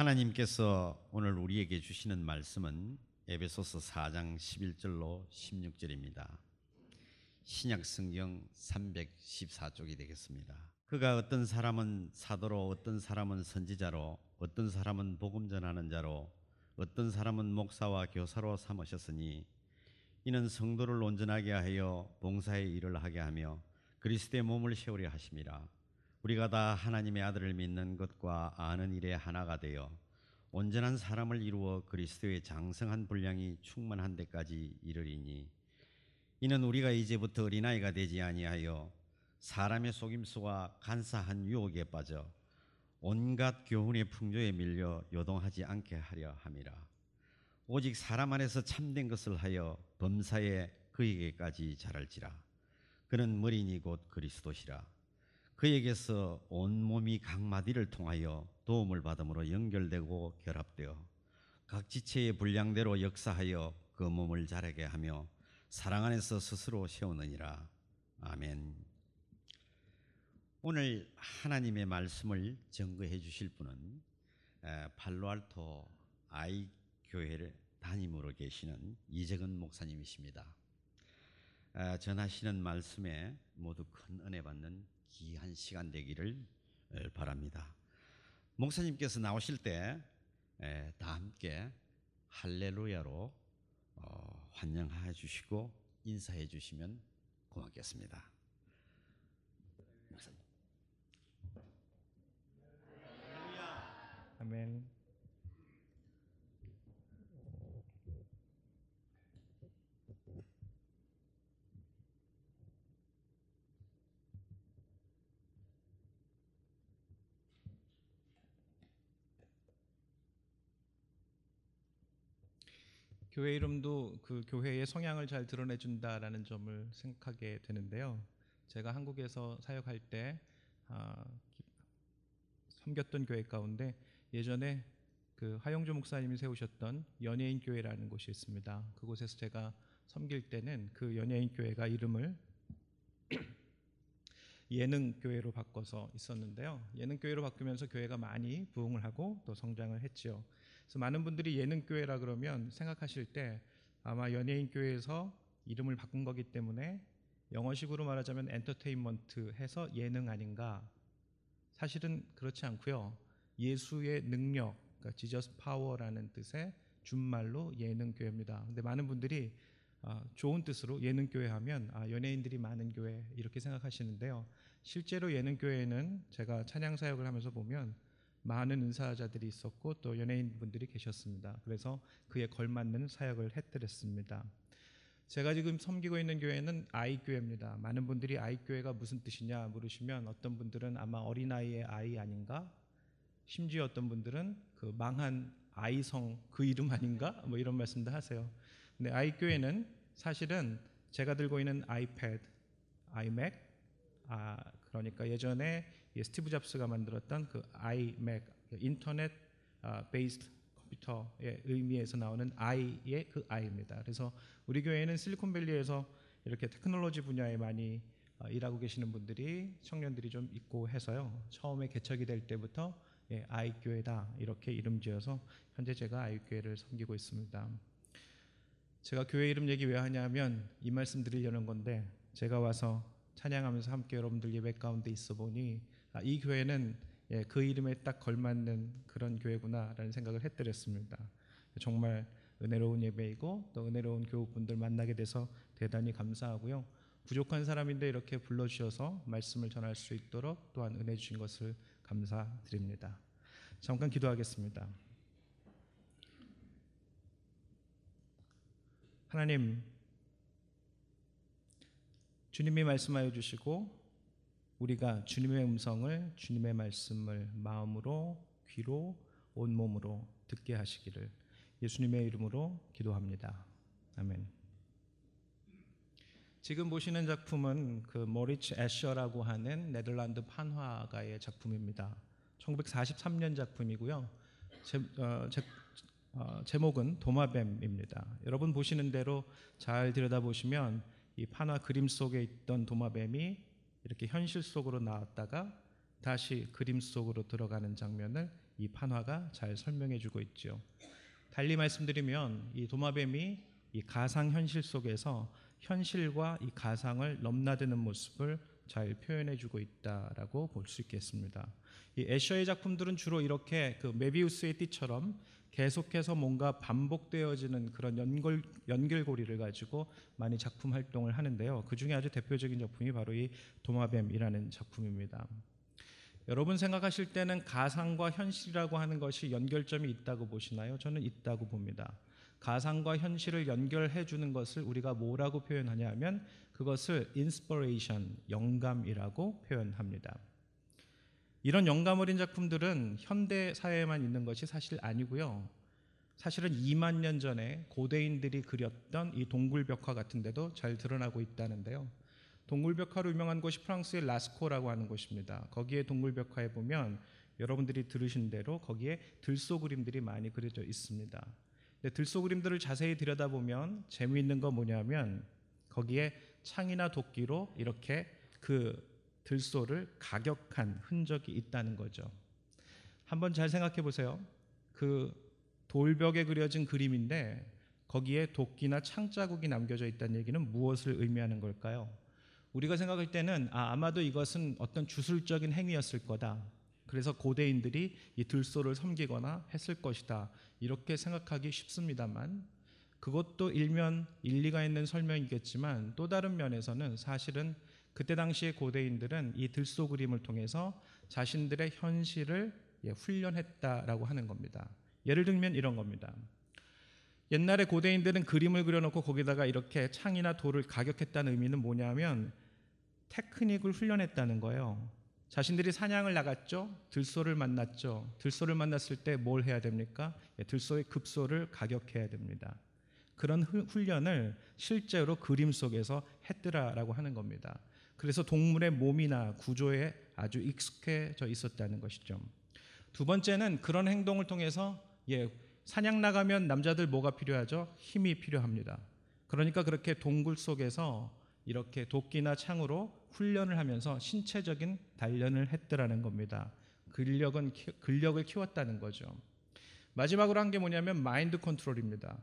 하나님께서 오늘 우리에게 주시는 말씀은 에베소서 4장 11절로 16절입니다. 신약 성경 314쪽이 되겠습니다. 그가 어떤 사람은 사도로 어떤 사람은 선지자로 어떤 사람은 복음 전하는 자로 어떤 사람은 목사와 교사로 삼으셨으니 이는 성도를 온전하게 하여 봉사의 일을 하게 하며 그리스도의 몸을 세우려 하심이라 우리가 다 하나님의 아들을 믿는 것과 아는 일에 하나가 되어 온전한 사람을 이루어 그리스도의 장성한 분량이 충만한 데까지 이르리니 이는 우리가 이제부터 어린아이가 되지 아니하여 사람의 속임수와 간사한 유혹에 빠져 온갖 교훈의 풍조에 밀려 요동하지 않게 하려 함이라. 오직 사람 안에서 참된 것을 하여 범사에 그에게까지 자랄지라. 그는 머리니 곧 그리스도시라 그에게서 온 몸이 각 마디를 통하여 도움을 받음으로 연결되고 결합되어 각 지체의 분량대로 역사하여 그 몸을 자라게 하며 사랑 안에서 스스로 세우느니라 아멘. 오늘 하나님의 말씀을 증거해 주실 분은 에, 팔로알토 아이 교회를 담임으로 계시는 이재근 목사님이십니다. 에, 전하시는 말씀에 모두 큰 은혜 받는 귀한 시간 되기를 에, 바랍니다. 목사님께서 나오실 때 다 함께 할렐루야로 어, 환영해 주시고 인사해 주시면 고맙겠습니다. 목사님. 아멘. 교회 이름도 그 교회의 성향을 잘 드러내준다라는 점을 생각하게 되는데요. 제가 한국에서 사역할 때 아, 섬겼던 교회 가운데 예전에 그 하용주 목사님이 세우셨던 연예인 교회라는 곳이 있습니다. 그곳에서 제가 섬길 때는 그 연예인 교회가 이름을 예능 교회로 바꿔서 있었는데요. 예능 교회로 바꾸면서 교회가 많이 부흥을 하고 또 성장을 했죠. 그래서 많은 분들이 예능 교회라 그러면 생각하실 때 아마 연예인 교회에서 이름을 바꾼 거기 때문에 영어식으로 말하자면 entertainment 해서 예능 아닌가? 사실은 그렇지 않고요. 예수의 능력, 그러니까 Jesus power라는 뜻의 준말로 예능 교회입니다. 근데 많은 분들이 아, 좋은 뜻으로 예능 교회 하면 아, 연예인들이 많은 교회 이렇게 생각하시는데요. 실제로 예능 교회는 제가 찬양 사역을 하면서 보면 많은 은사자들이 있었고 또 연예인 분들이 계셨습니다. 그래서 그에 걸맞는 사역을 해드렸습니다. 제가 지금 섬기고 있는 교회는 아이 교회입니다. 많은 분들이 아이 교회가 무슨 뜻이냐 물으시면 어떤 분들은 아마 어린아이의 아이 아닌가? 심지어 어떤 분들은 그 망한 아이성 그 이름 아닌가? 뭐 이런 말씀도 하세요. 근데 아이 교회는 사실은 제가 들고 있는 아이패드, 아이맥, 아 그러니까 예전에 이 스티브 잡스가 만들었던 그 아이맥 그 인터넷 아, based 컴퓨터의 의미에서 나오는 i의 그 i입니다. 그래서 우리 교회는 실리콘밸리에서 이렇게 테크놀로지 분야에 많이 어, 일하고 계시는 분들이 청년들이 좀 있고 해서요. 처음에 개척이 될 때부터 예, 아이 교회다 이렇게 이름 지어서 현재 제가 아이 교회를 섬기고 있습니다. 제가 교회 이름 얘기 왜 하냐면 이 말씀 드리려는 건데 제가 와서 찬양하면서 함께 여러분들 예배 가운데 있어 보니 아, 이 교회는 예, 그 이름에 딱 걸맞는 그런 교회구나라는 생각을 해드렸습니다. 정말 은혜로운 예배이고 또 은혜로운 교우분들 만나게 돼서 대단히 감사하고요. 부족한 사람인데 이렇게 불러주셔서 말씀을 전할 수 있도록 또한 은혜 주신 것을 감사드립니다. 잠깐 기도하겠습니다. 하나님, 주님이 말씀하여 주시고 우리가 주님의 음성을 주님의 말씀을 마음으로 귀로 온몸으로 듣게 하시기를 예수님의 이름으로 기도합니다. 아멘. 지금 보시는 작품은 그 모리츠 애셔라고 하는 네덜란드 판화가의 작품입니다. 1943년 작품이고요. 제, 어, 제, 어, 제목은 도마뱀입니다. 여러분 보시는 대로 잘 들여다보시면 이 판화 그림 속에 있던 도마뱀이 이렇게 현실 속으로 나왔다가 다시 그림 속으로 들어가는 장면을 이 판화가 잘 설명해 주고 있죠. 달리 말씀드리면 이 도마뱀이 이 가상 현실 속에서 현실과 이 가상을 넘나드는 모습을 잘 표현해주고 있다라고 볼 수 있겠습니다. 이 애셔의 작품들은 주로 이렇게 그 메비우스의 띠처럼 계속해서 뭔가 반복되어지는 그런 연결 연결고리를 가지고 많이 작품 활동을 하는데요. 그 중에 아주 대표적인 작품이 바로 이 도마뱀이라는 작품입니다. 여러분 생각하실 때는 가상과 현실이라고 하는 것이 연결점이 있다고 보시나요? 저는 있다고 봅니다. 가상과 현실을 연결해 주는 것을 우리가 뭐라고 표현하냐 하면 그것을 inspiration, 영감이라고 표현합니다. 이런 영감 어린 작품들은 현대 사회에만 있는 것이 사실 아니고요. 사실은 2만 년 전에 고대인들이 그렸던 이 동굴 벽화 같은 데도 잘 드러나고 있다는데요. 동굴 벽화로 유명한 곳이 프랑스의 라스코라고 하는 곳입니다. 거기에 동굴 벽화에 보면 여러분들이 들으신 대로 거기에 들소 그림들이 많이 그려져 있습니다. 근데 들소 그림들을 자세히 들여다보면 재미있는 건 뭐냐면 거기에 창이나 도끼로 이렇게 그 들소를 가격한 흔적이 있다는 거죠. 한번 잘 생각해 보세요. 그 돌벽에 그려진 그림인데 거기에 도끼나 창 자국이 남겨져 있다는 얘기는 무엇을 의미하는 걸까요? 우리가 생각할 때는 아, 아마도 이것은 어떤 주술적인 행위였을 거다. 그래서 고대인들이 이 들소를 섬기거나 했을 것이다. 이렇게 생각하기 쉽습니다만 그것도 일면 일리가 있는 설명이겠지만 또 다른 면에서는 사실은 그때 당시의 고대인들은 이 들소 그림을 통해서 자신들의 현실을 예, 훈련했다라고 하는 겁니다. 예를 들면 이런 겁니다. 옛날에 고대인들은 그림을 그려놓고 거기다가 이렇게 창이나 돌을 가격했다는 의미는 뭐냐면 테크닉을 훈련했다는 거예요. 자신들이 사냥을 나갔죠. 들소를 만났죠. 들소를 만났을 때 뭘 해야 됩니까? 예, 들소의 급소를 가격해야 됩니다. 그런 후- 훈련을 실제로 그림 속에서 했더라라고 하는 겁니다. 그래서 동물의 몸이나 구조에 아주 익숙해져 있었다는 것이죠. 두 번째는 그런 행동을 통해서 예, 사냥 나가면 남자들 뭐가 필요하죠? 힘이 필요합니다. 그러니까 그렇게 동굴 속에서 이렇게 도끼나 창으로 훈련을 하면서 신체적인 단련을 했더라는 겁니다. 근력은 키- 근력을 키웠다는 거죠. 마지막으로 한 게 뭐냐면 마인드 컨트롤입니다.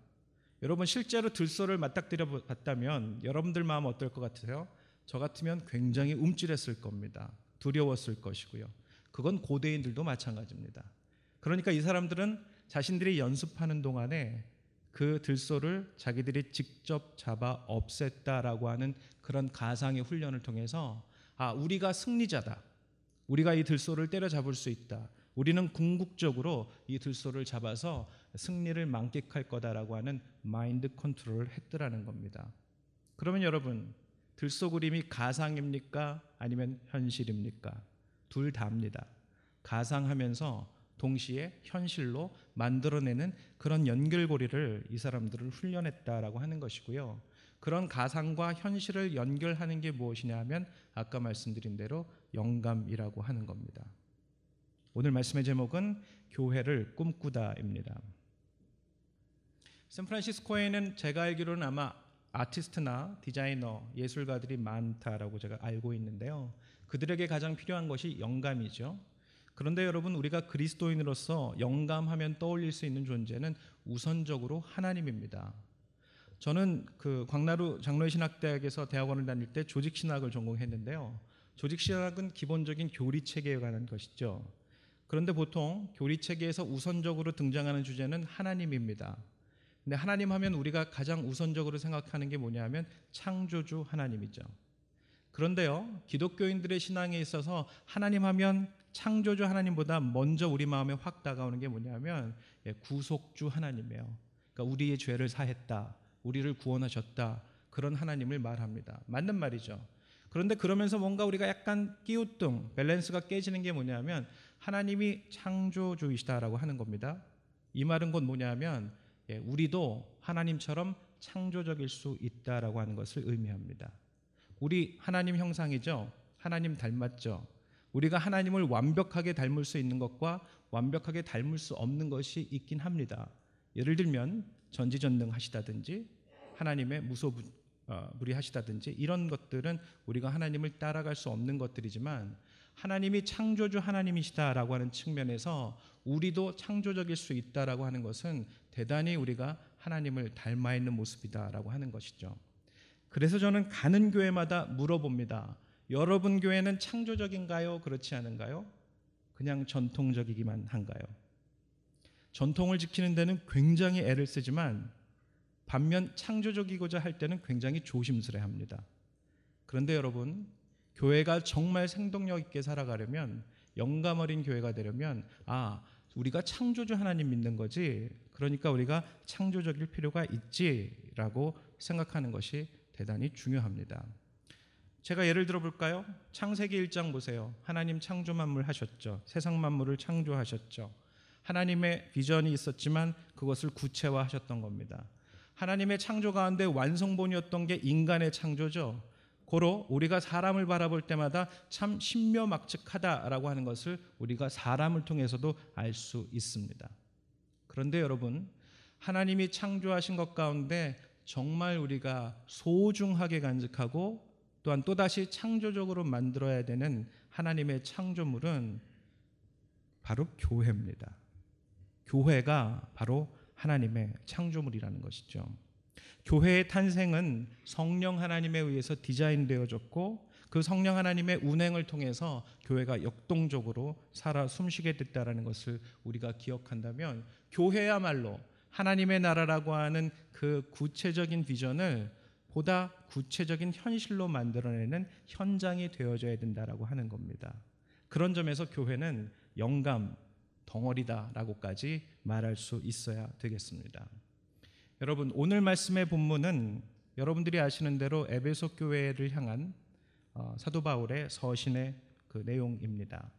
여러분 실제로 들소를 맞닥뜨려 봤다면 여러분들 마음 어떨 것 같으세요? 저 같으면 굉장히 움찔했을 겁니다. 두려웠을 것이고요. 그건 고대인들도 마찬가지입니다. 그러니까 이 사람들은 자신들이 연습하는 동안에 그 들소를 자기들이 직접 잡아 없앴다라고 하는 그런 가상의 훈련을 통해서 아 우리가 승리자다. 우리가 이 들소를 때려잡을 수 있다. 우리는 궁극적으로 이 들소를 잡아서 승리를 만끽할 거다라고 하는 마인드 컨트롤을 했더라는 겁니다. 그러면 여러분 들소 그림이 가상입니까? 아니면 현실입니까? 둘 다입니다. 가상하면서 동시에 현실로 만들어내는 그런 연결고리를 이 사람들을 훈련했다라고 하는 것이고요. 그런 가상과 현실을 연결하는 게 무엇이냐 하면 아까 말씀드린 대로 영감이라고 하는 겁니다. 오늘 말씀의 제목은 교회를 꿈꾸다입니다. 샌프란시스코에는 제가 알기로는 아마 아티스트나 디자이너, 예술가들이 많다라고 제가 알고 있는데요. 그들에게 가장 필요한 것이 영감이죠. 그런데 여러분 우리가 그리스도인으로서 영감하면 떠올릴 수 있는 존재는 우선적으로 하나님입니다. 저는 그 광나루 장로의 신학대학에서 대학원을 다닐 때 조직 신학을 전공했는데요. 조직 신학은 기본적인 교리 체계에 관한 것이죠. 그런데 보통 교리 체계에서 우선적으로 등장하는 주제는 하나님입니다. 근데 하나님 하면 우리가 가장 우선적으로 생각하는 게 뭐냐면 창조주 하나님이죠. 그런데요, 기독교인들의 신앙에 있어서 하나님 하면 창조주 하나님보다 먼저 우리 마음에 확 다가오는 게 뭐냐면 예, 구속주 하나님이에요. 그러니까 우리의 죄를 사했다, 우리를 구원하셨다 그런 하나님을 말합니다. 맞는 말이죠. 그런데 그러면서 뭔가 우리가 약간 끼우뚱 밸런스가 깨지는 게 뭐냐면 하나님이 창조주이시다라고 하는 겁니다. 이 말은 곧 뭐냐면 예, 우리도 하나님처럼 창조적일 수 있다라고 하는 것을 의미합니다. 우리 하나님 형상이죠. 하나님 닮았죠. 우리가 하나님을 완벽하게 닮을 수 있는 것과 완벽하게 닮을 수 없는 것이 있긴 합니다. 예를 들면 전지전능 하시다든지 하나님의 무소부 어, 이런 것들은 우리가 하나님을 따라갈 수 없는 것들이지만 하나님이 창조주 하나님이시다라고 하는 측면에서 우리도 창조적일 수 있다라고 하는 것은 대단히 우리가 하나님을 닮아 있는 모습이다라고 하는 것이죠. 그래서 저는 가는 교회마다 물어봅니다. 여러분 교회는 창조적인가요? 그렇지 않은가요? 그냥 전통적이기만 한가요? 전통을 지키는 데는 굉장히 애를 쓰지만 반면 창조적이고자 할 때는 굉장히 조심스레 합니다. 그런데 여러분, 교회가 정말 생동력 있게 살아가려면 영감 어린 교회가 되려면 아, 우리가 창조주 하나님 믿는 거지. 그러니까 우리가 창조적일 필요가 있지라고 생각하는 것이 대단히 중요합니다. 제가 예를 들어 볼까요? 창세기 1장 보세요. 하나님 창조 만물 하셨죠. 세상 만물을 창조하셨죠. 하나님의 비전이 있었지만 그것을 구체화하셨던 겁니다. 하나님의 창조 가운데 완성본이었던 게 인간의 창조죠. 고로 우리가 사람을 바라볼 때마다 참 신묘막측하다라고 하는 것을 우리가 사람을 통해서도 알 수 있습니다. 그런데 여러분, 하나님이 창조하신 것 가운데 정말 우리가 소중하게 간직하고 또한 또다시 창조적으로 만들어야 되는 하나님의 창조물은 바로 교회입니다. 교회가 바로 하나님의 창조물이라는 것이죠. 교회의 탄생은 성령 하나님에 의해서 디자인되어졌고 그 성령 하나님의 운행을 통해서 교회가 역동적으로 살아 숨쉬게 됐다라는 것을 우리가 기억한다면 교회야말로 하나님의 나라라고 하는 그 구체적인 비전을 보다 구체적인 현실로 만들어내는 현장이 되어져야 된다라고 하는 겁니다. 그런 점에서 교회는 영감 덩어리다라고까지 말할 수 있어야 되겠습니다. 여러분 오늘 말씀의 본문은 여러분들이 아시는 대로 에베소 교회를 향한 어, 사도 바울의 서신의 그 내용입니다.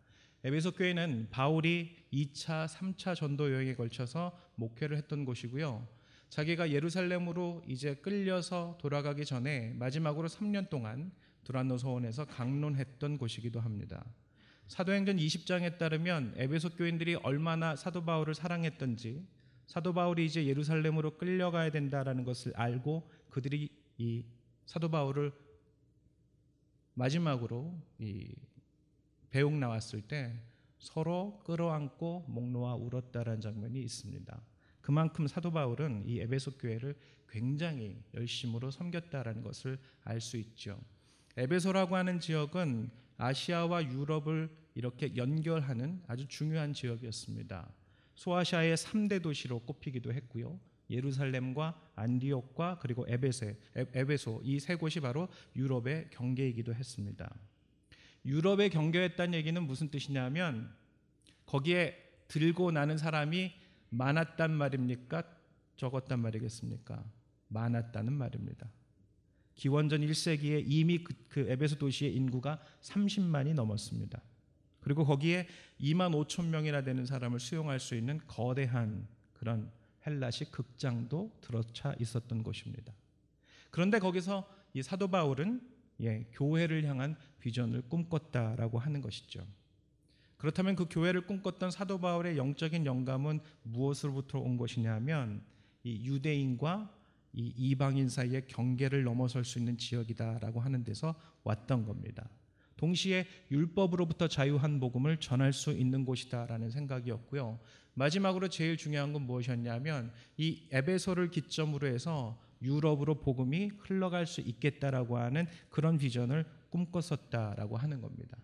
에베소 교회는 바울이 2차, 3차 전도 여행에 걸쳐서 목회를 했던 곳이고요. 자기가 예루살렘으로 이제 끌려서 돌아가기 전에 마지막으로 3년 동안 두란노 서원에서 강론했던 곳이기도 합니다. 사도행전 20장에 따르면 에베소 교인들이 얼마나 사도 바울을 사랑했던지 사도 바울이 이제 예루살렘으로 끌려가야 된다라는 것을 알고 그들이 이 사도 바울을 마지막으로 이 배웅 나왔을 때 서로 끌어안고 목 놓아 울었다라는 장면이 있습니다. 그만큼 사도 바울은 이 에베소 교회를 굉장히 열심으로 섬겼다라는 것을 알 수 있죠. 에베소라고 하는 지역은 아시아와 유럽을 이렇게 연결하는 아주 중요한 지역이었습니다. 소아시아의 3대 도시로 꼽히기도 했고요. 예루살렘과 안디옥과 그리고 에베세, 에베소 이 세 곳이 바로 유럽의 경계이기도 했습니다. 유럽의 경계였다는 얘기는 무슨 뜻이냐면 거기에 들고 나는 사람이 많았단 말입니까? 적었단 말이겠습니까? 많았다는 말입니다. 기원전 1세기에 이미 그, 그 에베소 도시의 인구가 30만이 넘었습니다. 그리고 거기에 2만 5천 명이나 되는 사람을 수용할 수 있는 거대한 그런 헬라식 극장도 들어차 있었던 곳입니다. 그런데 거기서 이 사도 바울은 예, 교회를 향한 비전을 꿈꿨다라고 하는 것이죠. 그렇다면 그 교회를 꿈꿨던 사도 바울의 영적인 영감은 무엇으로부터 온 것이냐면 이 유대인과 이 이방인 사이의 경계를 넘어설 수 있는 지역이다라고 하는 데서 왔던 겁니다. 동시에 율법으로부터 자유한 복음을 전할 수 있는 곳이다라는 생각이었고요. 마지막으로 제일 중요한 건 무엇이었냐면 이 에베소를 기점으로 해서 유럽으로 복음이 흘러갈 수 있겠다라고 하는 그런 비전을 꿈꿨었다라고 하는 겁니다.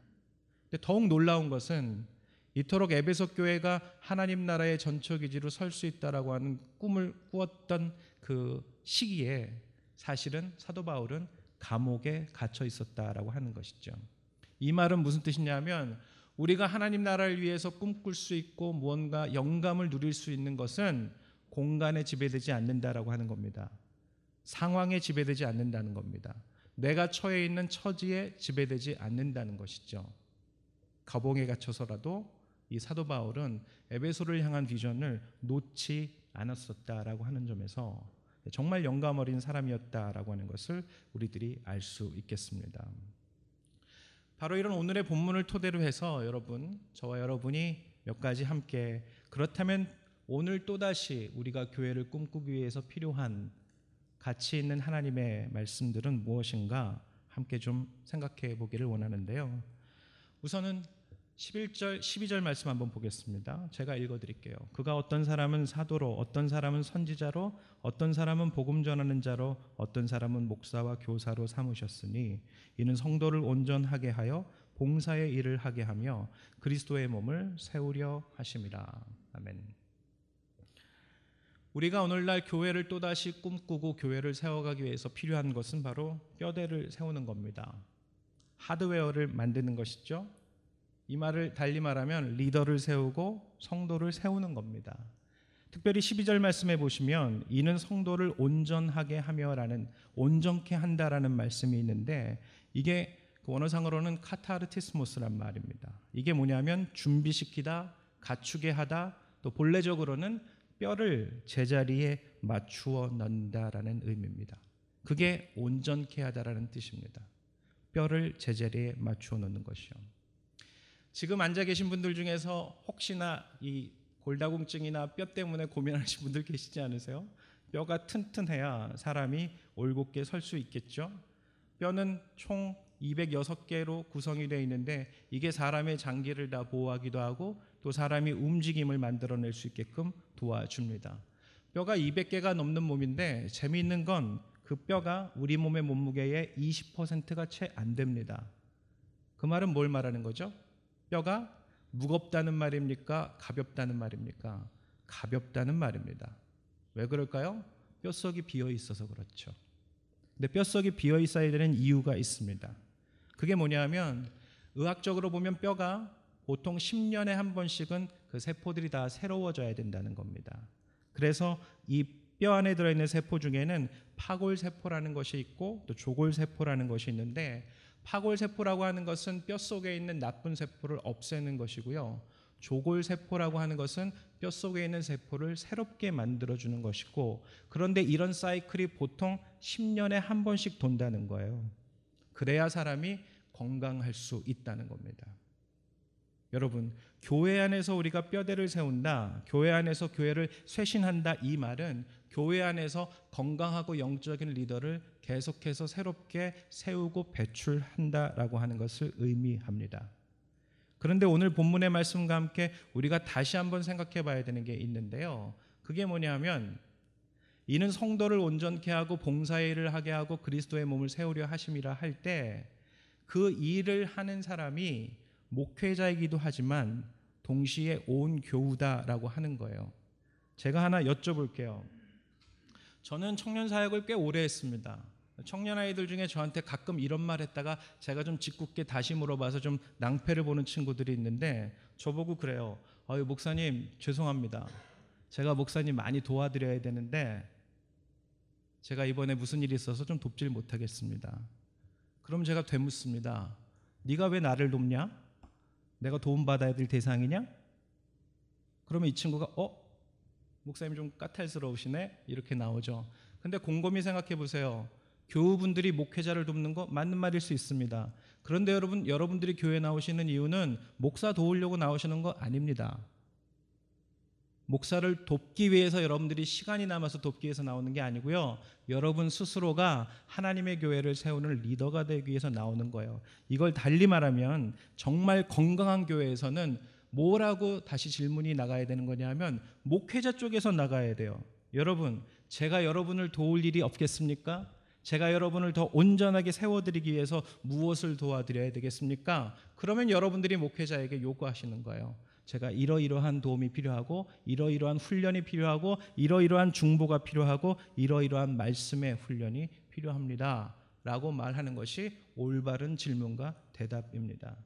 근데 더욱 놀라운 것은 이토록 에베소 교회가 하나님 나라의 전초 기지로 설 수 있다라고 하는 꿈을 꾸었던 그 시기에 사실은 사도 바울은 감옥에 갇혀 있었다라고 하는 것이죠. 이 말은 무슨 뜻이냐면 우리가 하나님 나라를 위해서 꿈꿀 수 있고 무언가 영감을 누릴 수 있는 것은 공간에 지배되지 않는다라고 하는 겁니다. 상황에 지배되지 않는다는 겁니다. 내가 처해 있는 처지에 지배되지 않는다는 것이죠. 가봉에 갇혀서라도 이 사도 바울은 에베소를 향한 비전을 놓지 않았었다라고 하는 점에서 정말 영감 어린 사람이었다라고 하는 것을 우리들이 알 수 있겠습니다. 바로 이런 오늘의 본문을 토대로 해서 여러분, 저와 여러분이 몇 가지 함께 그렇다면 오늘 또다시 우리가 교회를 꿈꾸기 위해서 필요한 가치 있는 하나님의 말씀들은 무엇인가 함께 좀 생각해 보기를 원하는데요. 우선은 11절, 12절 말씀 한번 보겠습니다. 제가 읽어 드릴게요. 그가 어떤 사람은 사도로, 어떤 사람은 선지자로, 어떤 사람은 복음 전하는 자로, 어떤 사람은 목사와 교사로 삼으셨으니 이는 성도를 온전하게 하여 봉사의 일을 하게 하며 그리스도의 몸을 세우려 하심이라. 아멘. 우리가 오늘날 교회를 또다시 꿈꾸고 교회를 세워가기 위해서 필요한 것은 바로 뼈대를 세우는 겁니다. 하드웨어를 만드는 것이죠. 이 말을 달리 말하면 리더를 세우고 성도를 세우는 겁니다. 특별히 12절 말씀에 보시면 이는 성도를 온전하게 하며라는 온전케 한다라는 말씀이 있는데 이게 그 원어상으로는 카타르티스모스란 말입니다. 이게 뭐냐면 준비시키다, 갖추게 하다, 또 본래적으로는 뼈를 제자리에 맞추어 넣는다라는 의미입니다. 그게 온전케 하다라는 뜻입니다. 뼈를 제자리에 맞추어 놓는 것이요. 지금 앉아 계신 분들 중에서 혹시나 이 골다공증이나 뼈 때문에 고민하시는 분들 계시지 않으세요? 뼈가 튼튼해야 사람이 올곧게 설 수 있겠죠. 뼈는 총 206개로 구성이 되어 있는데 이게 사람의 장기를 다 보호하기도 하고 또 사람이 움직임을 만들어낼 수 있게끔 도와줍니다. 뼈가 200개가 넘는 몸인데 재미있는 건 그 뼈가 우리 몸의 몸무게의 20%가 채 안 됩니다. 그 말은 뭘 말하는 거죠? 뼈가 무겁다는 말입니까? 가볍다는 말입니까? 가볍다는 말입니다. 왜 그럴까요? 뼛속이 비어 있어서 그렇죠. 근데 뼛속이 비어 있어야 되는 이유가 있습니다. 그게 뭐냐면 의학적으로 보면 뼈가 보통 10년에 한 번씩은 그 세포들이 다 새로워져야 된다는 겁니다. 그래서 이 뼈 안에 들어있는 세포 중에는 파골세포라는 것이 있고 또 조골세포라는 것이 있는데 파골세포라고 하는 것은 뼈 속에 있는 나쁜 세포를 없애는 것이고요. 조골세포라고 하는 것은 뼈 속에 있는 세포를 새롭게 만들어주는 것이고 그런데 이런 사이클이 보통 10년에 한 번씩 돈다는 거예요. 그래야 사람이 건강할 수 있다는 겁니다. 여러분, 교회 안에서 우리가 뼈대를 세운다, 교회 안에서 교회를 쇄신한다 이 말은 교회 안에서 건강하고 영적인 리더를 계속해서 새롭게 세우고 배출한다라고 하는 것을 의미합니다. 그런데 오늘 본문의 말씀과 함께 우리가 다시 한번 생각해 봐야 되는 게 있는데요. 그게 뭐냐면 이는 성도를 온전케 하고 봉사의 일을 하게 하고 그리스도의 몸을 세우려 하심이라 할 때 그 일을 하는 사람이 목회자이기도 하지만 동시에 온 교우다라고 하는 거예요. 제가 하나 여쭤볼게요. 저는 청년 사역을 꽤 오래 했습니다. 청년 아이들 중에 저한테 가끔 이런 말 했다가 제가 좀 짓궂게 다시 물어봐서 좀 낭패를 보는 친구들이 있는데 저보고 그래요. 아유 목사님 죄송합니다. 제가 목사님 많이 도와드려야 되는데 제가 이번에 무슨 일이 있어서 좀 돕질 못하겠습니다. 그럼 제가 되묻습니다. 네가 왜 나를 돕냐? 내가 도움받아야 될 대상이냐? 그러면 이 친구가 어? 목사님 좀 까탈스러우시네? 이렇게 나오죠. 근데 곰곰이 생각해 보세요. 교우분들이 목회자를 돕는 거 맞는 말일 수 있습니다. 그런데 여러분, 여러분들이 교회 나오시는 이유는 목사 도우려고 나오시는 거 아닙니다. 목사를 돕기 위해서 여러분들이 시간이 남아서 돕기 위해서 나오는 게 아니고요. 여러분 스스로가 하나님의 교회를 세우는 리더가 되기 위해서 나오는 거예요. 이걸 달리 말하면 정말 건강한 교회에서는 뭐라고 다시 질문이 나가야 되는 거냐면 목회자 쪽에서 나가야 돼요. 여러분, 제가 여러분을 도울 일이 없겠습니까? 제가 여러분을 더 온전하게 세워드리기 위해서 무엇을 도와드려야 되겠습니까? 그러면 여러분들이 목회자에게 요구하시는 거예요. 제가 이러이러한 도움이 필요하고 이러이러한 훈련이 필요하고 이러이러한 중보가 필요하고 이러이러한 말씀의 훈련이 필요합니다. 라고 말하는 것이 올바른 질문과 대답입니다.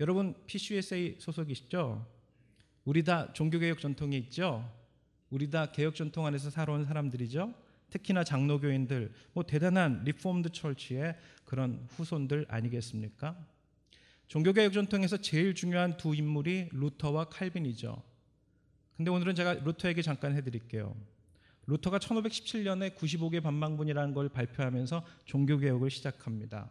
여러분 PCUSA 소속이시죠? 우리 다 종교개혁 전통이 있죠? 우리 다 개혁 전통 안에서 살아온 사람들이죠? 특히나 장로교인들, 뭐 대단한 Reformed Church의 그런 후손들 아니겠습니까? 종교개혁 전통에서 제일 중요한 두 인물이 루터와 칼빈이죠. 근데 오늘은 제가 루터 얘기 잠깐 해드릴게요. 루터가 1517년에 95개 반박문이라는 걸 발표하면서 종교개혁을 시작합니다.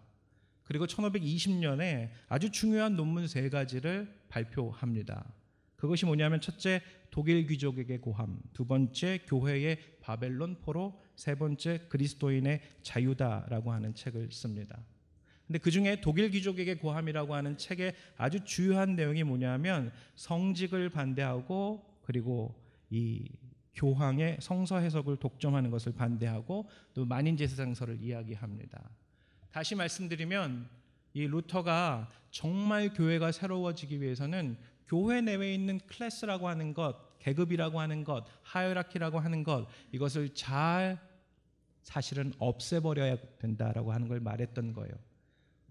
그리고 1520년에 아주 중요한 논문 세 가지를 발표합니다. 그것이 뭐냐면 첫째 독일 귀족에게 고함, 두 번째 교회의 바벨론 포로, 세 번째 그리스도인의 자유다라고 하는 책을 씁니다. 근데 그 중에 독일 귀족에게 고함이라고 하는 책의 아주 주요한 내용이 뭐냐면 성직을 반대하고 그리고 이 교황의 성서 해석을 독점하는 것을 반대하고 또 만인 제사장설을 이야기합니다. 다시 말씀드리면 이 루터가 정말 교회가 새로워지기 위해서는 교회 내외에 있는 클래스라고 하는 것, 계급이라고 하는 것, 하이라키라고 하는 것 이것을 잘 사실은 없애버려야 된다라고 하는 걸 말했던 거예요.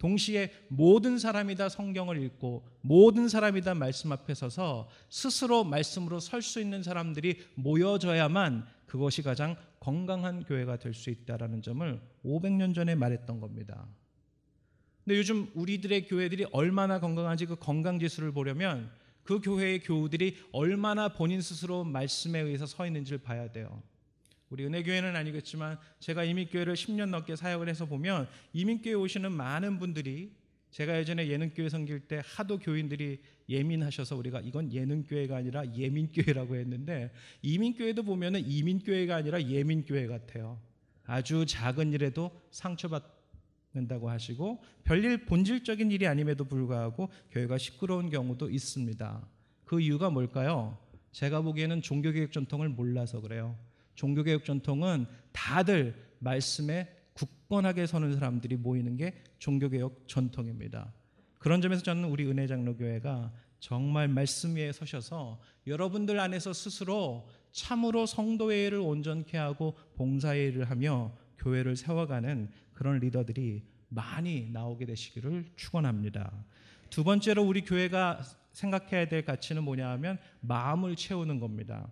동시에 모든 사람이 다 성경을 읽고 모든 사람이 다 말씀 앞에 서서 스스로 말씀으로 설 수 있는 사람들이 모여져야만 그것이 가장 건강한 교회가 될 수 있다라는 점을 500년 전에 말했던 겁니다. 근데 요즘 우리들의 교회들이 얼마나 건강한지 그 건강 지수를 보려면 그 교회의 교우들이 얼마나 본인 스스로 말씀에 의해서 서 있는지를 봐야 돼요. 우리 은혜교회는 아니겠지만 제가 이민교회를 10년 넘게 사역을 해서 보면 이민교회 오시는 많은 분들이 제가 예전에 예능교회 섬길 때 하도 교인들이 예민하셔서 우리가 이건 예능교회가 아니라 예민교회라고 했는데 이민교회도 보면은 이민교회가 아니라 예민교회 같아요. 아주 작은 일에도 상처받는다고 하시고 별일 본질적인 일이 아님에도 불구하고 교회가 시끄러운 경우도 있습니다. 그 이유가 뭘까요? 제가 보기에는 종교개혁 전통을 몰라서 그래요. 종교개혁 전통은 다들 말씀에 굳건하게 서는 사람들이 모이는 게 종교개혁 전통입니다. 그런 점에서 저는 우리 은혜장로교회가 정말 말씀 위에 서셔서 여러분들 안에서 스스로 참으로 성도회를 온전케 하고 봉사회를 하며 교회를 세워가는 그런 리더들이 많이 나오게 되시기를 축원합니다. 두 번째로 우리 교회가 생각해야 될 가치는 뭐냐 하면 마음을 채우는 겁니다.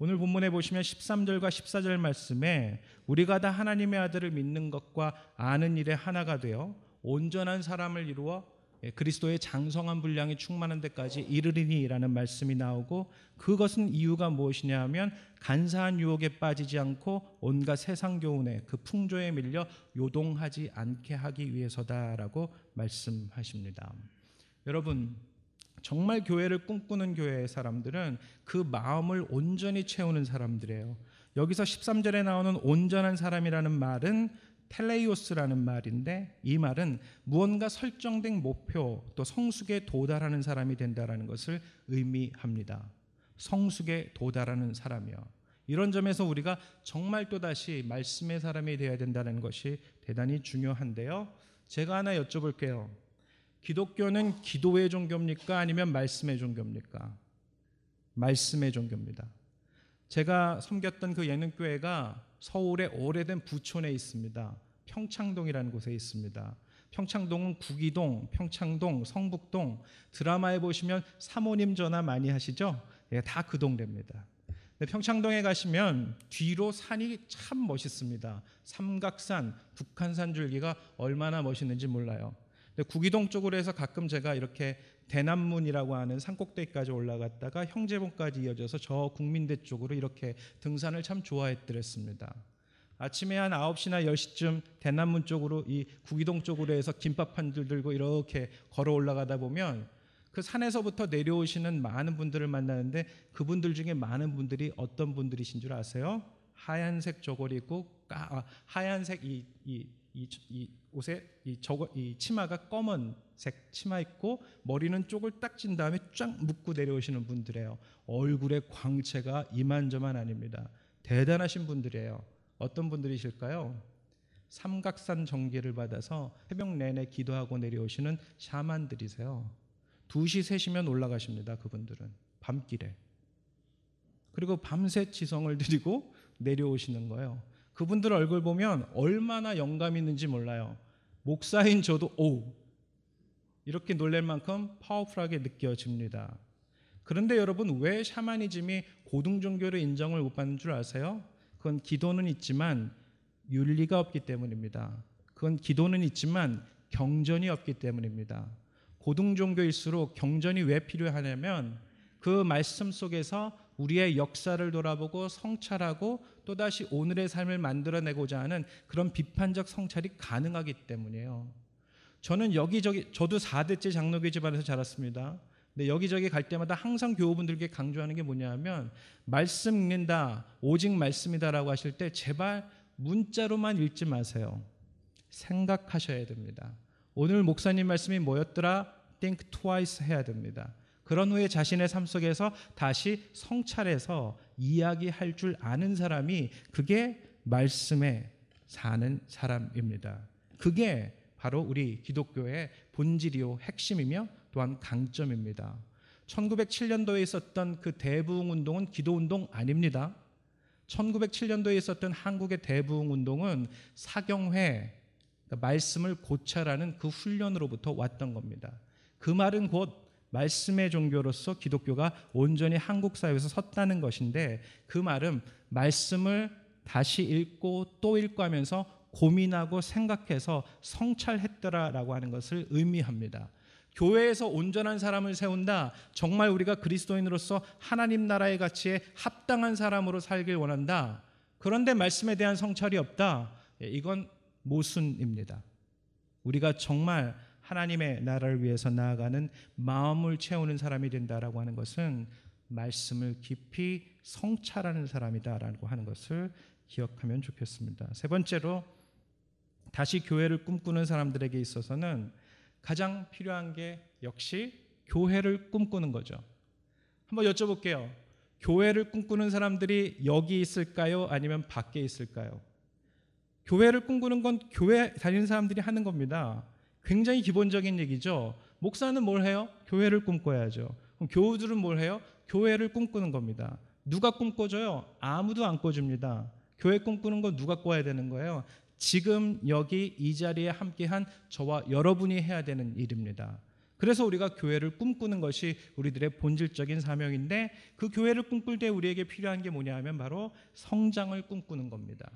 오늘 본문에 보시면 13절과 14절 말씀에 우리가 다 하나님의 아들을 믿는 것과 아는 일에 하나가 되어 온전한 사람을 이루어 예, 그리스도의 장성한 분량이 충만한 데까지 이르리니라는 말씀이 나오고 그것은 이유가 무엇이냐 하면 간사한 유혹에 빠지지 않고 온갖 세상 교훈에 그 풍조에 밀려 요동하지 않게 하기 위해서다라고 말씀하십니다. 여러분 정말 교회를 꿈꾸는 교회의 사람들은 그 마음을 온전히 채우는 사람들이에요. 여기서 13절에 나오는 온전한 사람이라는 말은 텔레이오스라는 말인데 이 말은 무언가 설정된 목표 또 성숙에 도달하는 사람이 된다라는 것을 의미합니다. 성숙에 도달하는 사람이요. 이런 점에서 우리가 정말 또다시 말씀의 사람이 되어야 된다는 것이 대단히 중요한데요. 제가 하나 여쭤볼게요. 기독교는 기도의 종교입니까? 아니면 말씀의 종교입니까? 말씀의 종교입니다. 제가 섬겼던 그 예능교회가 서울의 오래된 부촌에 있습니다. 평창동이라는 곳에 있습니다. 평창동은 구기동, 평창동, 성북동 드라마에 보시면 사모님 전화 많이 하시죠? 예, 다 그 동네입니다. 평창동에 가시면 뒤로 산이 참 멋있습니다. 삼각산, 북한산 줄기가 얼마나 멋있는지 몰라요. 구기동 쪽으로 해서 가끔 제가 이렇게 대남문이라고 하는 산꼭대기까지 올라갔다가 형제봉까지 이어져서 저 국민대 쪽으로 이렇게 등산을 참 좋아했더랬습니다. 아침에 한 9시나 10시쯤 대남문 쪽으로 이 구기동 쪽으로 해서 김밥 한 줄 들고 이렇게 걸어 올라가다 보면 그 산에서부터 내려오시는 많은 분들을 만나는데 그분들 중에 많은 분들이 어떤 분들이신 줄 아세요? 하얀색 저고리 입고 아, 하얀색 이, 이, 이, 이 옷에 이 저거 이 치마가 검은색 치마 입고 머리는 쪽을 딱찐 다음에 쫙 묶고 내려오시는 분들이에요. 얼굴에 광채가 이만저만 아닙니다. 대단하신 분들이에요. 어떤 분들이실까요? 삼각산 정기를 받아서 새벽 내내 기도하고 내려오시는 샤만들이세요. 2시 3시면 올라가십니다. 그분들은 밤길에. 그리고 밤새 지성을 드리고 내려오시는 거예요. 그분들 얼굴 보면 얼마나 영감 있는지 몰라요. 목사인 저도 오 이렇게 놀랄 만큼 파워풀하게 느껴집니다. 그런데 여러분 왜 샤머니즘이 고등 종교로 인정을 못 받는 줄 아세요? 그건 기도는 있지만 윤리가 없기 때문입니다. 그건 기도는 있지만 경전이 없기 때문입니다. 고등 종교일수록 경전이 왜 필요하냐면 그 말씀 속에서 우리의 역사를 돌아보고 성찰하고 또다시 오늘의 삶을 만들어내고자 하는 그런 비판적 성찰이 가능하기 때문이에요. 저는 여기저기 저도 4대째 장로교 집안에서 자랐습니다. 근데 여기저기 갈 때마다 항상 교우분들께 강조하는 게 뭐냐면 말씀 읽는다 오직 말씀이다라고 하실 때 제발 문자로만 읽지 마세요. 생각하셔야 됩니다. 오늘 목사님 말씀이 뭐였더라? think twice 해야 됩니다. 그런 후에 자신의 삶 속에서 다시 성찰해서 이야기할 줄 아는 사람이 그게 말씀에 사는 사람입니다. 그게 바로 우리 기독교의 본질이요 핵심이며 또한 강점입니다. 1907년도에 있었던 그 대부흥 운동은 기도 운동 아닙니다. 1907년도에 있었던 한국의 대부흥 운동은 사경회 그러니까 말씀을 고찰하는 그 훈련으로부터 왔던 겁니다. 그 말은 곧 말씀의 종교로서 기독교가 온전히 한국 사회에서 섰다는 것인데 그 말은 말씀을 다시 읽고 또 읽고 하면서 고민하고 생각해서 성찰했더라라고 하는 것을 의미합니다. 교회에서 온전한 사람을 세운다. 정말 우리가 그리스도인으로서 하나님 나라의 가치에 합당한 사람으로 살길 원한다. 그런데 말씀에 대한 성찰이 없다. 예, 이건 모순입니다. 우리가 정말 하나님의 나라를 위해서 나아가는 마음을 채우는 사람이 된다라고 하는 것은 말씀을 깊이 성찰하는 사람이다라고 하는 것을 기억하면 좋겠습니다. 세 번째로 다시 교회를 꿈꾸는 사람들에게 있어서는 가장 필요한 게 역시 교회를 꿈꾸는 거죠. 한번 여쭤볼게요. 교회를 꿈꾸는 사람들이 여기 있을까요? 아니면 밖에 있을까요? 교회를 꿈꾸는 건 교회 다니는 사람들이 하는 겁니다. 굉장히 기본적인 얘기죠. 목사는 뭘 해요? 교회를 꿈꿔야죠. 그럼 교우들은 뭘 해요? 교회를 꿈꾸는 겁니다. 누가 꿈꿔줘요? 아무도 안 꿔줍니다. 교회 꿈꾸는 건 누가 꿔야 되는 거예요? 지금 여기 이 자리에 함께한 저와 여러분이 해야 되는 일입니다. 그래서 우리가 교회를 꿈꾸는 것이 우리들의 본질적인 사명인데 그 교회를 꿈꿀 때 우리에게 필요한 게 뭐냐 하면 바로 성장을 꿈꾸는 겁니다.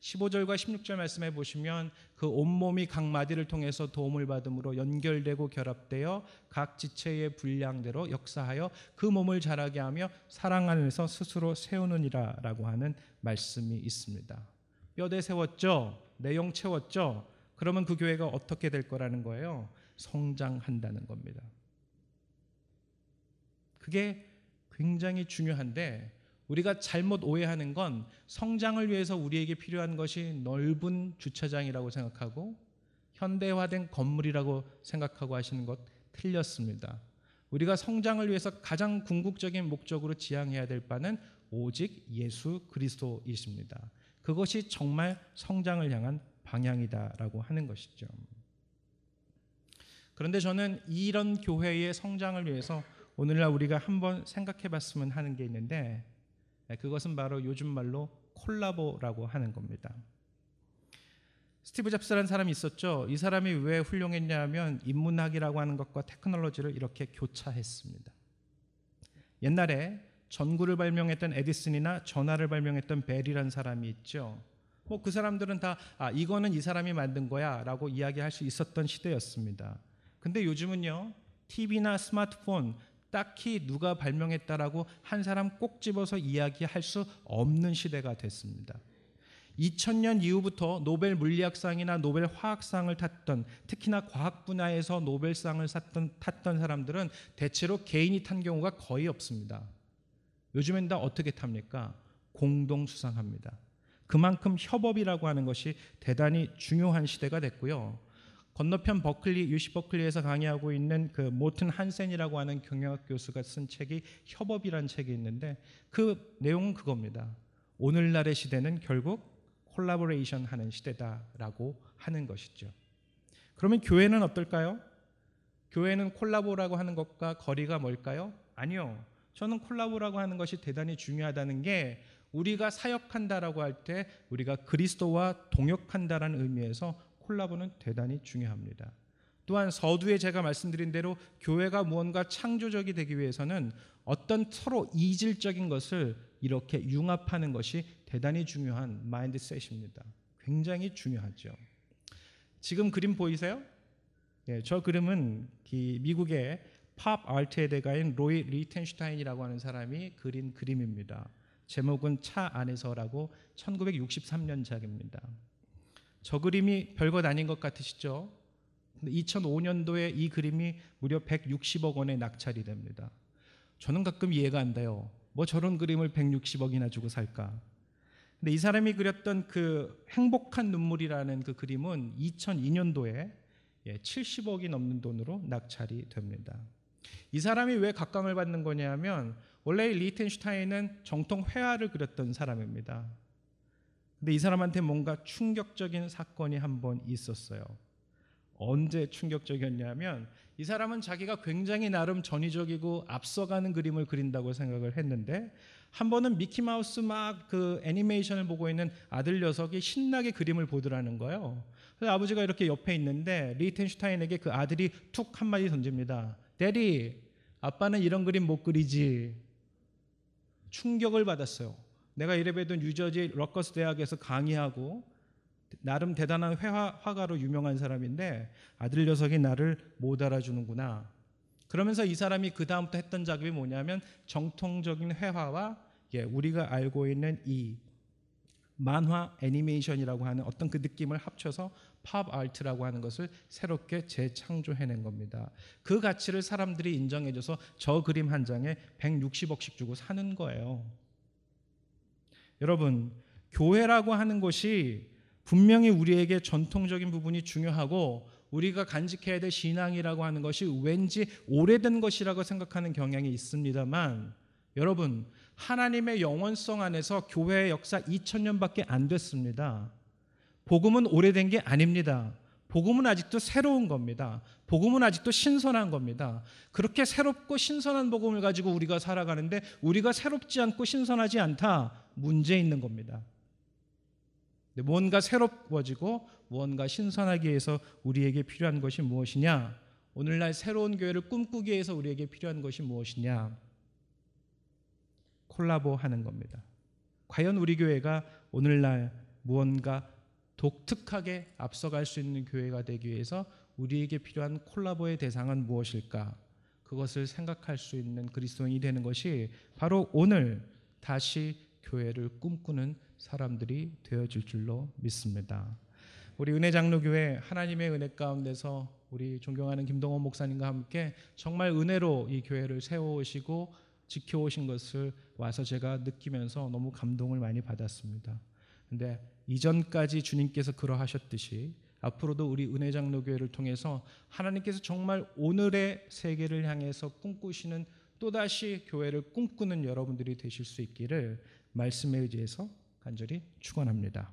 15절과 16절 말씀해 보시면 그 온몸이 각 마디를 통해서 도움을 받음으로 연결되고 결합되어 각 지체의 분량대로 역사하여 그 몸을 자라게 하며 사랑 안에서 스스로 세우느니라 라고 하는 말씀이 있습니다. 뼈대 세웠죠. 내용 채웠죠. 그러면 그 교회가 어떻게 될 거라는 거예요? 성장한다는 겁니다. 그게 굉장히 중요한데 우리가 잘못 오해하는 건 성장을 위해서 우리에게 필요한 것이 넓은 주차장이라고 생각하고 현대화된 건물이라고 생각하고 하시는 것 틀렸습니다. 우리가 성장을 위해서 가장 궁극적인 목적으로 지향해야 될 바는 오직 예수 그리스도이십니다. 그것이 정말 성장을 향한 방향이다라고 하는 것이죠. 그런데 저는 이런 교회의 성장을 위해서 오늘날 우리가 한번 생각해 봤으면 하는 게 있는데 네, 그것은 바로 요즘 말로 콜라보라고 하는 겁니다. 스티브 잡스라는 사람이 있었죠. 이 사람이 왜 훌륭했냐 하면 인문학이라고 하는 것과 테크놀로지를 이렇게 교차했습니다. 옛날에 전구를 발명했던 에디슨이나 전화를 발명했던 벨이라는 사람이 있죠. 뭐 그 사람들은 다 아, 이거는 이 사람이 만든 거야라고 이야기할 수 있었던 시대였습니다. 근데 요즘은요. TV나 스마트폰 딱히 누가 발명했다라고 한 사람 꼭 집어서 이야기할 수 없는 시대가 됐습니다. 2000년 이후부터 노벨 물리학상이나 노벨 화학상을 탔던 특히나 과학 분야에서 노벨상을 탔던, 탔던 사람들은 대체로 개인이 탄 경우가 거의 없습니다. 요즘엔 다 어떻게 탑니까? 공동 수상합니다. 그만큼 협업이라고 하는 것이 대단히 중요한 시대가 됐고요. 건너편 버클리 UC 버클리에서 강의하고 있는 그 모튼 한센이라고 하는 경영학 교수가 쓴 책이 협업이라는 책이 있는데 그 내용은 그겁니다. 오늘날의 시대는 결국 콜라보레이션 하는 시대다라고 하는 것이죠. 그러면 교회는 어떨까요? 교회는 콜라보라고 하는 것과 거리가 뭘까요? 아니요. 저는 콜라보라고 하는 것이 대단히 중요하다는 게 우리가 사역한다라고 할 때 우리가 그리스도와 동역한다라는 의미에서 콜라보는 대단히 중요합니다. 또한 서두에 제가 말씀드린 대로 교회가 무언가 창조적이 되기 위해서는 어떤 서로 이질적인 것을 이렇게 융합하는 것이 대단히 중요한 마인드셋입니다. 굉장히 중요하죠. 지금 그림 보이세요? 예, 저 그림은 미국의 팝 아트의 대가인 로이 리텐슈타인이라고 하는 사람이 그린 그림입니다. 제목은 차 안에서라고 1963년작입니다. 저 그림이 별것 아닌 것 같으시죠? 2005년도에 이 그림이 무려 160억 원에 낙찰이 됩니다. 저는 가끔 이해가 안 돼요. 뭐 저런 그림을 160억이나 주고 살까? 근데 이 사람이 그렸던 그 행복한 눈물이라는 그 그림은 2002년도에 예, 70억이 넘는 돈으로 낙찰이 됩니다. 이 사람이 왜 각광을 받는 거냐면 원래 리텐슈타인은 정통 회화를 그렸던 사람입니다. 근데 이 사람한테 뭔가 충격적인 사건이 한 번 있었어요. 언제 충격적이었냐면 이 사람은 자기가 굉장히 나름 전위적이고 앞서가는 그림을 그린다고 생각을 했는데 한 번은 미키 마우스 막 그 애니메이션을 보고 있는 아들 녀석이 신나게 그림을 보더라는 거예요. 그래서 아버지가 이렇게 옆에 있는데 리히텐슈타인에게 그 아들이 툭 한마디 던집니다. Daddy, 아빠는 이런 그림 못 그리지. 충격을 받았어요. 내가 이래봬도 뉴저지 럿거스 대학에서 강의하고 나름 대단한 회화, 화가로 유명한 사람인데 아들 녀석이 나를 못 알아주는구나. 그러면서 이 사람이 그 다음부터 했던 작업이 뭐냐면 정통적인 회화와 예, 우리가 알고 있는 이 만화 애니메이션이라고 하는 어떤 그 느낌을 합쳐서 팝 아트라고 하는 것을 새롭게 재창조해낸 겁니다. 그 가치를 사람들이 인정해줘서 저 그림 한 장에 160억씩 주고 사는 거예요. 여러분, 교회라고 하는 것이 분명히 우리에게 전통적인 부분이 중요하고 우리가 간직해야 될 신앙이라고 하는 것이 왠지 오래된 것이라고 생각하는 경향이 있습니다만 여러분 하나님의 영원성 안에서 교회의 역사 2000년밖에 안 됐습니다. 복음은 오래된 게 아닙니다. 복음은 아직도 새로운 겁니다. 복음은 아직도 신선한 겁니다. 그렇게 새롭고 신선한 복음을 가지고 우리가 살아가는데 우리가 새롭지 않고 신선하지 않다 문제 있는 겁니다. 뭔가 새롭워지고 무언가 신선하기 위해서 우리에게 필요한 것이 무엇이냐? 오늘날 새로운 교회를 꿈꾸기 위해서 우리에게 필요한 것이 무엇이냐? 콜라보하는 겁니다. 과연 우리 교회가 오늘날 무언가 독특하게 앞서갈 수 있는 교회가 되기 위해서 우리에게 필요한 콜라보의 대상은 무엇일까? 그것을 생각할 수 있는 그리스도인이 되는 것이 바로 오늘 다시 교회를 꿈꾸는 사람들이 되어질 줄로 믿습니다. 우리 은혜 장로교회 하나님의 은혜 가운데서 우리 존경하는 김동원 목사님과 함께 정말 은혜로 이 교회를 세워오시고 지켜오신 것을 와서 제가 느끼면서 너무 감동을 많이 받았습니다. 근데 이전까지 주님께서 그러하셨듯이 앞으로도 우리 은혜 장로교회를 통해서 하나님께서 정말 오늘의 세계를 향해서 꿈꾸시는 또다시 교회를 꿈꾸는 여러분들이 되실 수 있기를 말씀에 의지해서 간절히 축원합니다.